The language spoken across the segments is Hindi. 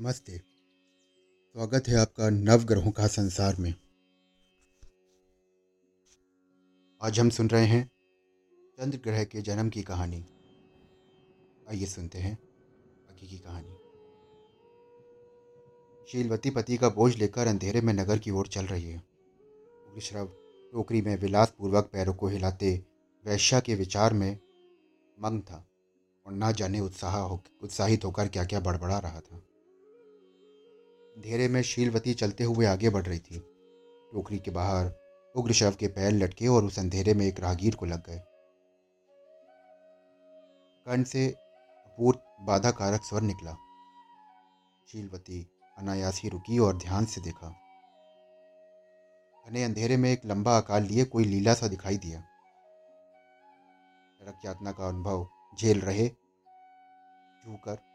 नमस्ते। स्वागत है आपका नवग्रहों का संसार में। आज हम सुन रहे हैं चंद्र ग्रह के जन्म की कहानी। आइए सुनते हैं आगे की कहानी। शीलवती पति का बोझ लेकर अंधेरे में नगर की ओर चल रही है। श्रव टोकरी में विलासपूर्वक पैरों को हिलाते वैश्या के विचार में मंग था और ना जाने उत्साह हो, उत्साहित होकर क्या क्या बड़बड़ा रहा था। अंधेरे में शीलवती चलते हुए आगे बढ़ रही थी। टोकरी के बाहर उग्र शव के पैर लटके और उस अंधेरे में एक राहगीर को लग गए। कर्ण से अपूर्व बाधा कारक स्वर निकला। शीलवती अनायासी रुकी और ध्यान से देखा। घने अंधेरे में एक लंबा आकार लिए कोई लीला सा दिखाई दिया। सड़क यातना का अनुभव झेल रहे झूकर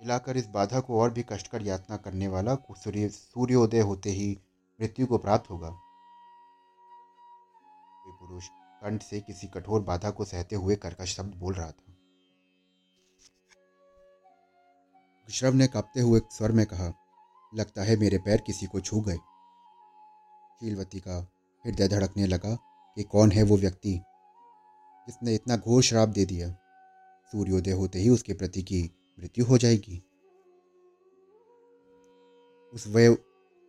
हिलाकर इस बाधा को और भी कष्टकर यातना करने वाला सूर्य सूर्योदय होते ही मृत्यु को प्राप्त होगा। कोई पुरुष कंठ से किसी कठोर बाधा को सहते हुए कर्कश शब्द बोल रहा था। श्रव ने कांपते हुए स्वर में कहा, लगता है मेरे पैर किसी को छू गए। शीलवती का हृदय धड़कने लगा कि कौन है वो व्यक्ति जिसने इतना घोर श्राप दे दिया। सूर्योदय होते ही उसके प्रति की मृत्यु हो जाएगी। उस वय,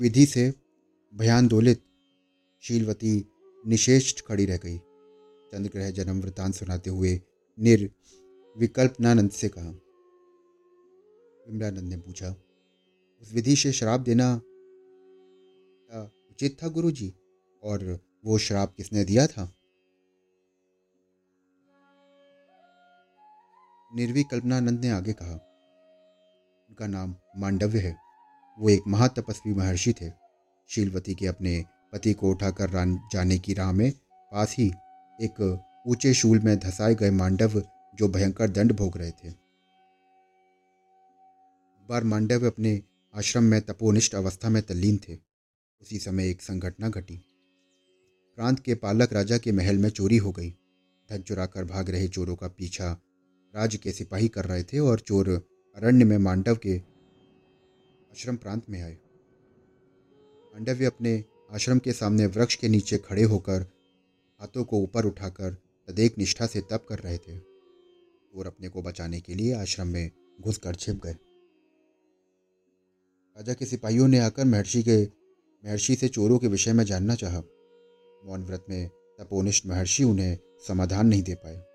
विधि से भयानदोलित शीलवती निशेष खड़ी रह गई। चंद्रग्रह जन्म वृतांत सुनाते हुए निर्विकल्पनानंद से कहा, विमलानंद ने पूछा, उस विधि से श्राप देना उचित था गुरुजी? और वो श्राप किसने दिया था? निर्वी कल्पनानंद ने आगे कहा, उनका नाम मांडव्य है। वो एक महातपस्वी महर्षि थे। शीलवती के अपने पति को उठाकर जाने की राह में पास ही एक ऊँचे शूल में धसाए गए मांडव जो भयंकर दंड भोग रहे थे। बार मांडव अपने आश्रम में तपोनिष्ठ अवस्था में तल्लीन थे। उसी समय एक संघटना घटी। प्रांत के पालक राजा के महल में चोरी हो गई। धन चुराकर भाग रहे चोरों का पीछा राज्य के सिपाही कर रहे थे और चोर अरण्य में मांडव के आश्रम प्रांत में आए। मांडव्य अपने आश्रम के सामने वृक्ष के नीचे खड़े होकर हाथों को ऊपर उठाकर तदेक निष्ठा से तप कर रहे थे। चोर अपने को बचाने के लिए आश्रम में घुसकर छिप गए। राजा के सिपाहियों ने आकर महर्षि के, महर्षि से चोरों के विषय में जानना चाहा। मौन व्रत में तपोनिष्ठ महर्षि उन्हें समाधान नहीं दे पाए।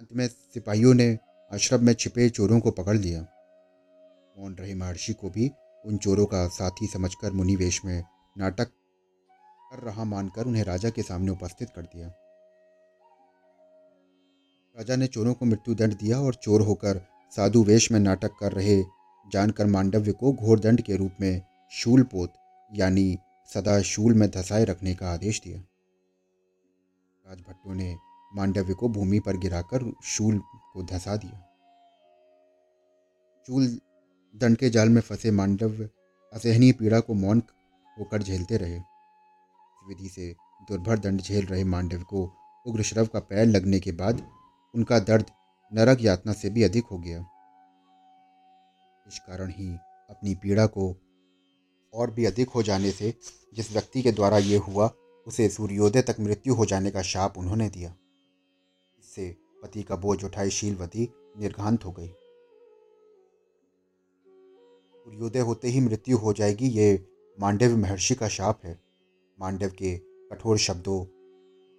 अंत में सिपाहियों ने आश्रम में छिपे चोरों को पकड़ लिया। मौन रहे महर्षि को भी उन चोरों का साथी समझकर मुनिवेश में नाटक कर रहा मानकर उन्हें राजा के सामने उपस्थित कर दिया। राजा ने चोरों को मृत्यु दंड दिया और चोर होकर साधु वेश में नाटक कर रहे जानकर मांडव्य को घोर दंड के रूप में शूलपोत यानी सदा शूल में धसाए रखने का आदेश दिया। राजभट्टों ने मांडव्य को भूमि पर गिराकर शूल को धसा दिया। शूल दंड के जाल में फंसे मांडव्य असहनीय पीड़ा को मौन होकर झेलते रहे। विधि से दुर्भर दंड झेल रहे मांडव को उग्र श्रव का पैर लगने के बाद उनका दर्द नरक यातना से भी अधिक हो गया। इस कारण ही अपनी पीड़ा को और भी अधिक हो जाने से जिस व्यक्ति के द्वारा ये हुआ, उसे सूर्योदय तक मृत्यु हो जाने का शाप उन्होंने दिया। इससे पति का बोझ उठाई शीलवती निर्घांत हो गई। सूर्योदय होते ही मृत्यु हो जाएगी, ये मांडव महर्षि का शाप है। मांडव के कठोर शब्दों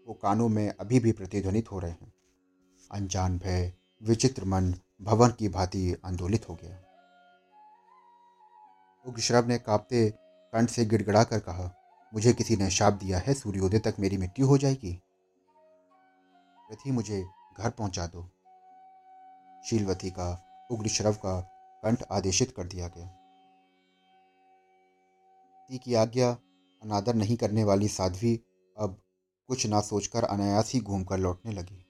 वो कानों में अभी भी प्रतिध्वनित हो रहे हैं। अनजान भय, विचित्र मन, भवन की भांति आंदोलित हो गया। उग्रश्रव ने कांपते कंठ से गिड़गड़ा कर कहा, मुझे किसी ने शाप दिया है, सूर्योदय तक मेरी मृत्यु हो जाएगी। रथी मुझे घर पहुँचा दो। शीलवती का, उग्र श्रव का कंठ आदेशित कर दिया गया। की आज्ञा अनादर नहीं करने वाली साध्वी अब कुछ ना सोचकर अनायास ही घूमकर लौटने लगी।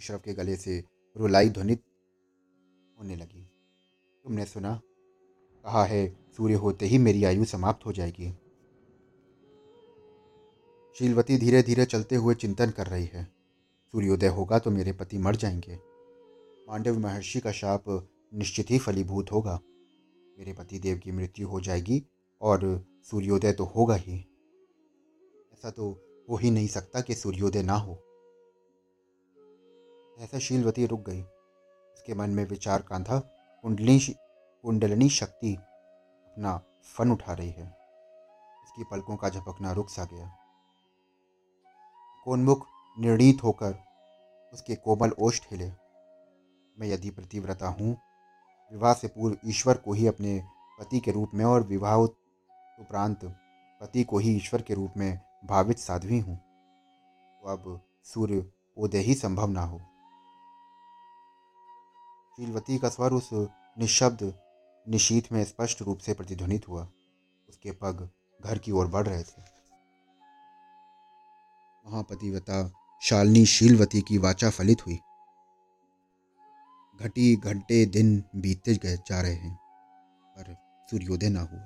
श्रव के गले से रुलाई ध्वनित होने लगी। तुमने सुना? कहा है, सूर्य होते ही मेरी आयु समाप्त हो जाएगी। शीलवती धीरे धीरे चलते हुए चिंतन कर रही है। सूर्योदय होगा तो मेरे पति मर जाएँगे। पांडव महर्षि का शाप निश्चित ही फलीभूत होगा। मेरे पति देव की मृत्यु हो जाएगी और सूर्योदय तो होगा ही। ऐसा तो हो ही नहीं सकता कि सूर्योदय ना हो। ऐसा शीलवती रुक गई। उसके मन में विचार कांधा, कुंडली कुंडलनी शक्ति अपना फन उठा रही है। उसकी पलकों का झपकना रुक सा गया। कोनमुख निर्णीत होकर उसके कोमल ओष्ठ हिले। मैं यदि प्रतिव्रता हूँ, विवाह से पूर्व ईश्वर को ही अपने पति के रूप में और विवाह उपरांत पति को ही ईश्वर के रूप में भावित साध्वी हूँ तो अब सूर्य उदय ही संभव ना हो। शीलवती का स्वर उस निशब्द निशीत में स्पष्ट रूप से प्रतिध्वनित हुआ। उसके पग घर की ओर बढ़ रहे थे। महापतिव्रता शालनी शीलवती की वाचा फलित हुई। घटी घंटे दिन बीतते गए जा रहे हैं, पर सूर्योदय ना हुआ।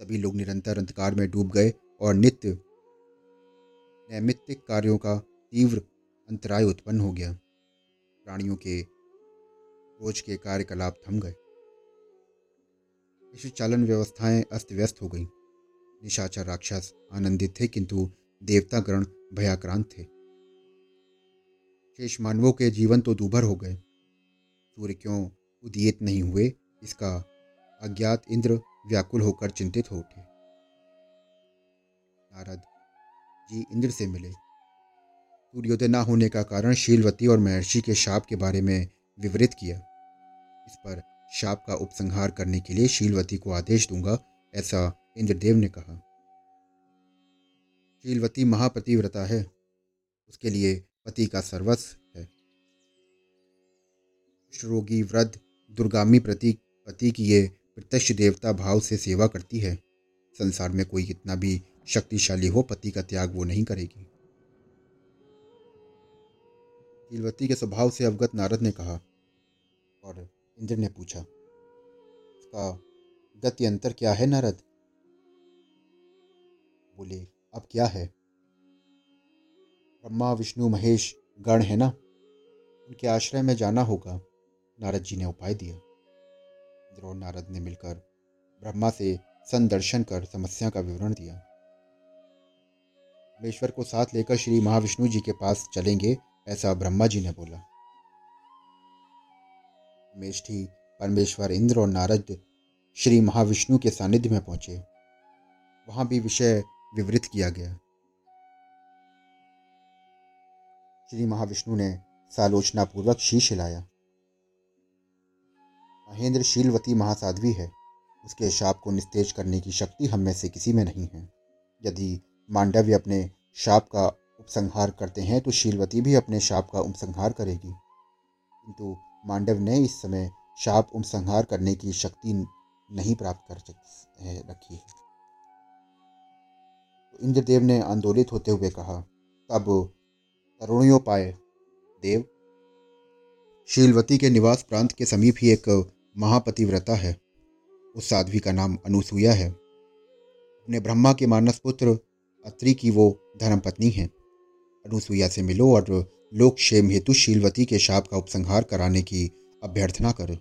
सभी लोग निरंतर अंधकार में डूब गए और नित्य नैमित्तिक कार्यों का तीव्र अंतराय उत्पन्न हो गया। प्राणियों के रोज के कार्यकलाप थम गए। चालन व्यवस्थाएँ अस्त व्यस्त हो गईं। निशाचर राक्षस आनंदित थे, किंतु देवतागण भयाक्रांत थे। शेष मानवों के जीवन तो दूभर हो गए। सूर्य क्यों उदित नहीं हुए, इसका अज्ञात इंद्र व्याकुल होकर चिंतित हो उठे। नारद जी इंद्र से मिले। सूर्योदय न होने का कारण शीलवती और महर्षि के शाप के बारे में विवरित किया। इस पर शाप का उपसंहार करने के लिए शीलवती को आदेश दूँगा, ऐसा इंद्रदेव ने कहा। शीलवती महापतिव्रता है। उसके लिए पति का सर्वस्व है। रोगी वृद्ध दुर्गामी प्रति, पति की ये प्रत्यक्ष देवता भाव से सेवा करती है। संसार में कोई कितना भी शक्तिशाली हो, पति का त्याग वो नहीं करेगी। शीलवती के स्वभाव से अवगत नारद ने कहा और इंद्र ने पूछा, उसका गति अंतर क्या है नारद? बोले अब क्या है? ब्रह्मा, विष्णु, महेश, गण है ना? उनके आश्रय में जाना होगा। नारद जी ने उपाय दिया। इंद्र और नारद ने मिलकर ब्रह्मा से संदर्शन कर समस्या का विवरण दिया। परमेश्वर को साथ लेकर श्री महाविष्णु जी के पास चलेंगे, ऐसा ब्रह्मा जी ने बोला। मेष्ठी परमेश्वर, इंद्र और नारद श्री महाविष्णु के सानिध्य में पहुँचे। वहाँ भी विषय विवृत किया गया। श्री महाविष्णु ने सालोचना पूर्वक शीश हिलाया। महेंद्र शीलवती महासाध्वी है। उसके शाप को निस्तेज करने की शक्ति हम में से किसी में नहीं है। यदि मांडव्य अपने शाप का उपसंहार करते हैं तो शीलवती भी अपने शाप का उपसंहार करेगी। किंतु मांडव ने इस समय शाप उपसंहार करने की शक्ति नहीं प्राप्त कर रखी है। इंद्रदेव ने आंदोलित होते हुए कहा, तब तरुणियोपाय देव। शीलवती के निवास प्रांत के समीप ही एक महापतिव्रता है। उस साध्वी का नाम अनुसुईया है। अपने ब्रह्मा के मानस पुत्र अत्रि की वो धर्मपत्नी है। अनुसुईया से मिलो और लोक क्षेम हेतु शीलवती के शाप का उपसंहार कराने की अभ्यर्थना करो।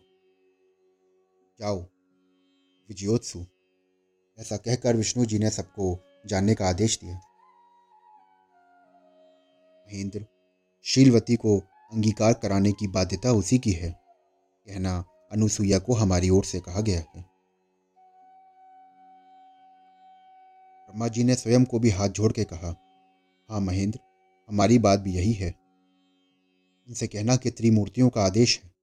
जाओ, विजयोत्सु। ऐसा कहकर विष्णु जी ने सबको जानने का आदेश दिया। महेंद्र, शीलवती को अंगीकार कराने की बाध्यता उसी की है, कहना अनुसुईया को हमारी ओर से कहा गया है। ब्रह्मा जी ने स्वयं को भी हाथ जोड़ के कहा हाँ महेंद्र, हमारी बात भी यही है। इनसे कहना कि त्रिमूर्तियों का आदेश है।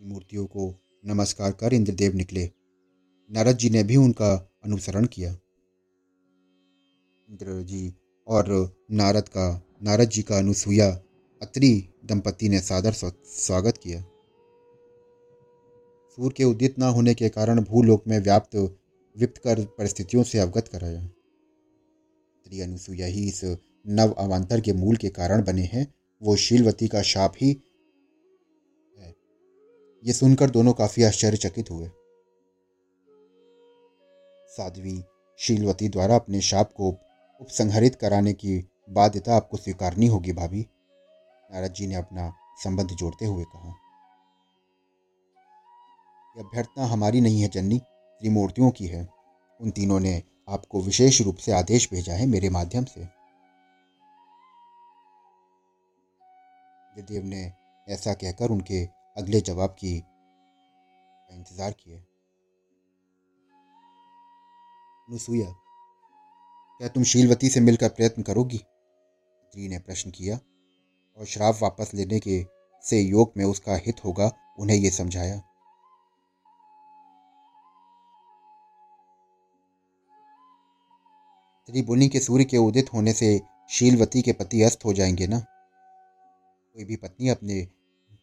मूर्तियों को नमस्कार कर इंद्रदेव निकले। नारद जी ने भी उनका अनुसरण किया। इंद्र जी और नारद का, नारद जी का अनुसुईया अत्रि दंपति ने सादर स्वागत किया। सूर्य के उदित न होने के कारण भूलोक में व्याप्त विप्त कर परिस्थितियों से अवगत कराया। स्त्री अनुसुईया ही इस नव अवान्तर के मूल के कारण बने हैं। वो शीलवती का शाप ही है। ये सुनकर दोनों काफ़ी आश्चर्यचकित हुए। साध्वी शीलवती द्वारा अपने शाप को उपसंहरित कराने की बाध्यता आपको स्वीकारनी होगी, भाभी। नारद जी ने अपना संबंध जोड़ते हुए कहा। यह अभ्यर्थना हमारी नहीं है जन्नी, त्रिमूर्तियों की है। उन तीनों ने आपको विशेष रूप से आदेश भेजा है मेरे माध्यम से। देव ने ऐसा कहकर उनके अगले जवाब की इंतज़ार किए अनुसुईया क्या तुम शीलवती से मिलकर प्रयत्न करोगी? स्त्री ने प्रश्न किया और श्राप वापस लेने के से योग में उसका हित होगा, उन्हें यह समझाया। स्त्री बोली के सूर्य के उदित होने से शीलवती के पति अस्त हो जाएँगे ना? कोई भी पत्नी अपने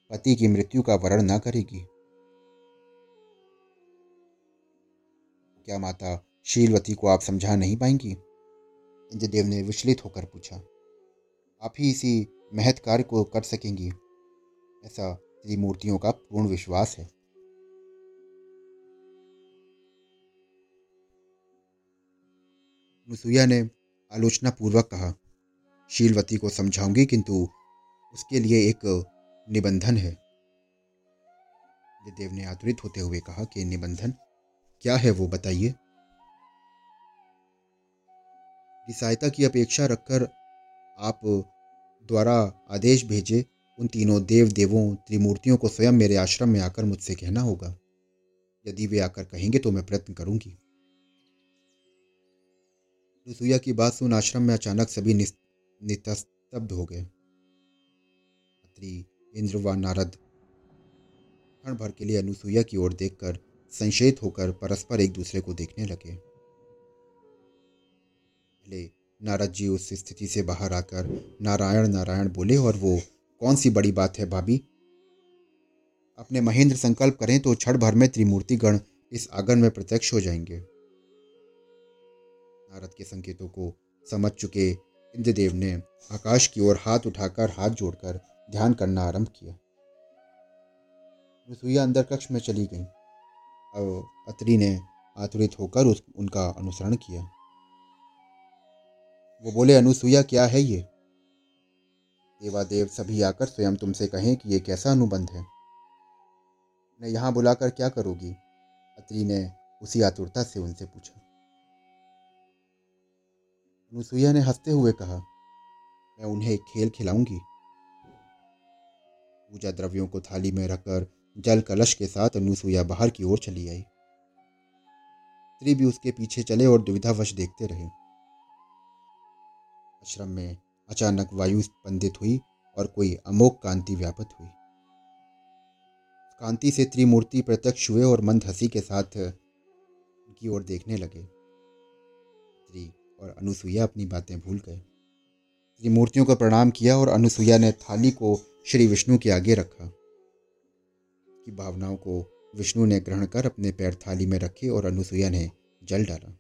पति की मृत्यु का वर्ण ना करेगी। क्या माता शीलवती को आप समझा नहीं पाएँगी? इंद्रदेव ने विचलित होकर पूछा, आप ही इसी महत कार्य को कर सकेंगी? ऐसा श्री मूर्तियों का पूर्ण विश्वास है। मुसुया ने आलोचना पूर्वक कहा, शीलवती को समझाऊँगी, किंतु उसके लिए एक निबंधन है। देव ने आतुरित होते हुए कहा कि निबंधन क्या है वो बताइए। सहायता की अपेक्षा रखकर आप द्वारा आदेश भेजे उन तीनों देव देवों त्रिमूर्तियों को स्वयं मेरे आश्रम में आकर मुझसे कहना होगा। यदि वे आकर कहेंगे तो मैं प्रयत्न करूँगी। सुसुया की बात सुन आश्रम में अचानक सभी निस्तब्ध हो गए। इंद्र व नारद क्षण भर के लिए अनुसुईया की ओर देखकर संशयित होकर परस्पर एक दूसरे को देखने लगे। पहले नारद जी उस स्थिति से बाहर आकर, नारायण नारायण, बोले, और वो कौन सी बड़ी बात है भाभी? अपने महेंद्र संकल्प करें तो क्षण भर में त्रिमूर्ति गण इस आँगन में प्रत्यक्ष हो जाएँगे. नारद के संकेतों को समझ चुके इंद्रदेव ने आकाश की ओर हाथ उठाकर हाथ जोड़कर ध्यान करना आरंभ किया। रसोईया अंदर कक्ष में चली गई। अब अत्री ने आतुरित होकर उनका अनुसरण किया। वो बोले, अनुसुईया, क्या है ये? देवादेव सभी आकर स्वयं तुमसे कहें कि ये कैसा अनुबंध है। मैं यहाँ बुलाकर क्या करोगी? अत्री ने उसी आतुरता से उनसे पूछा। अनुसुईया ने हँसते हुए कहा, मैं उन्हें एक खेल खिलाऊँगी। पूजा द्रव्यों को थाली में रखकर जल कलश के साथ अनुसुईया बाहर की ओर चली आई। स्त्री भी उसके पीछे चले और दुविधावश देखते रहे। आश्रम में अचानक वायु स्पंदित हुई और कोई अमोक कांति व्यापत हुई। कांति से त्रिमूर्ति प्रत्यक्ष हुए और मंद हँसी के साथ उनकी ओर देखने लगे। स्त्री और अनुसुईया अपनी बातें भूल गए। त्रिमूर्तियों को प्रणाम किया और अनुसुईया ने थाली को श्री विष्णु के आगे रखा। की भावनाओं को विष्णु ने ग्रहण कर अपने पैर थाली में रखे और अनुसुईया ने जल डाला।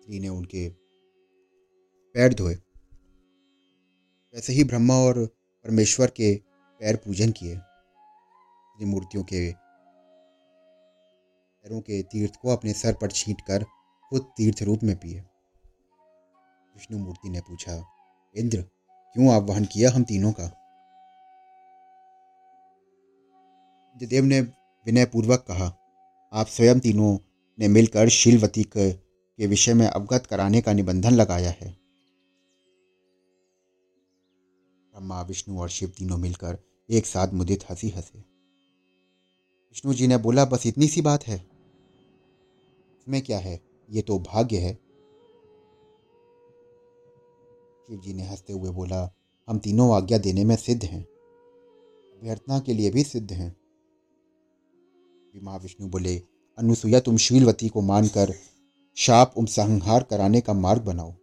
स्त्री ने उनके पैर धोए। वैसे ही ब्रह्मा और परमेश्वर के पैर पूजन किए। त्रिमूर्तियों के पैरों के तीर्थ को अपने सर पर छींट कर खुद तीर्थ रूप में पिए। विष्णु मूर्ति ने पूछा, इंद्र, क्यों आह्वान किया हम तीनों का? देव ने विनयपूर्वक कहा, आप स्वयं तीनों ने मिलकर शीलवती के विषय में अवगत कराने का निबंधन लगाया है। ब्रह्मा, विष्णु और शिव तीनों मिलकर एक साथ मुदित हँसी हंसे। विष्णु जी ने बोला, बस इतनी सी बात है। इसमें क्या है? ये तो भाग्य है। शिव जी ने हँसते हुए बोला, हम तीनों आज्ञा देने में सिद्ध हैं। अभ्यर्थना के लिए भी सिद्ध हैं। महाविष्णु बोले, अनुसुईया, तुम शीलवती को मानकर शाप उपसंहार कराने का मार्ग बनाओ।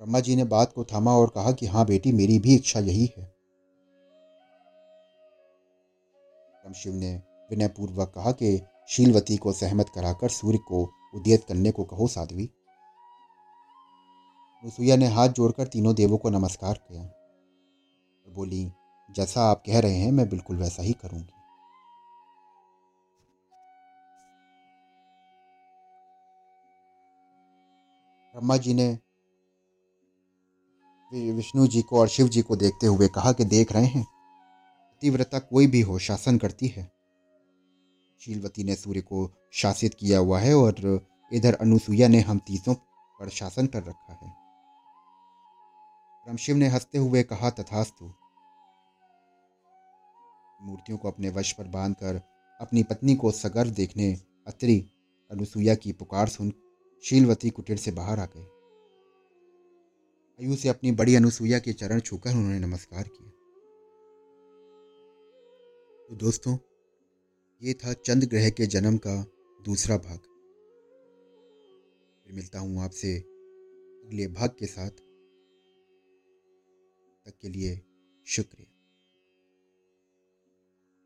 ब्रह्मा जी ने बात को थामा और कहा कि हाँ बेटी, मेरी भी इच्छा यही है। शिव ने विनयपूर्वक कहा कि शीलवती को सहमत कराकर सूर्य को उद्यत करने को कहो साध्वी। रुसुया ने हाथ जोड़कर तीनों देवों को नमस्कार किया। और बोली, जैसा आप कह रहे हैं, मैं बिल्कुल वैसा ही करूँगी। ब्रह्मा जी ने विष्णु जी को और शिव जी को देखते हुए कहा कि देख रहे हैं, तीव्रता कोई भी हो, शासन करती है। शीलवती ने सूर्य को शासित किया हुआ है और इधर अनुसुईया ने हम तीसों पर शासन कर रखा है। ब्रह्मशिव ने हँसते हुए कहा, तथास्तु। मूर्तियों को अपने वश पर बांधकर अपनी पत्नी को सगर्व देखने अत्रि अनुसुईया की पुकार सुन शीलवती कुटीर से बाहर आ गए आयु से अपनी बड़ी अनुसुईया के चरण छूकर उन्होंने नमस्कार किया। तो दोस्तों, ये था चंद्र ग्रह के जन्म का दूसरा भाग। फिर मिलता हूँ आपसे अगले भाग के साथ। तक के लिए शुक्रिया।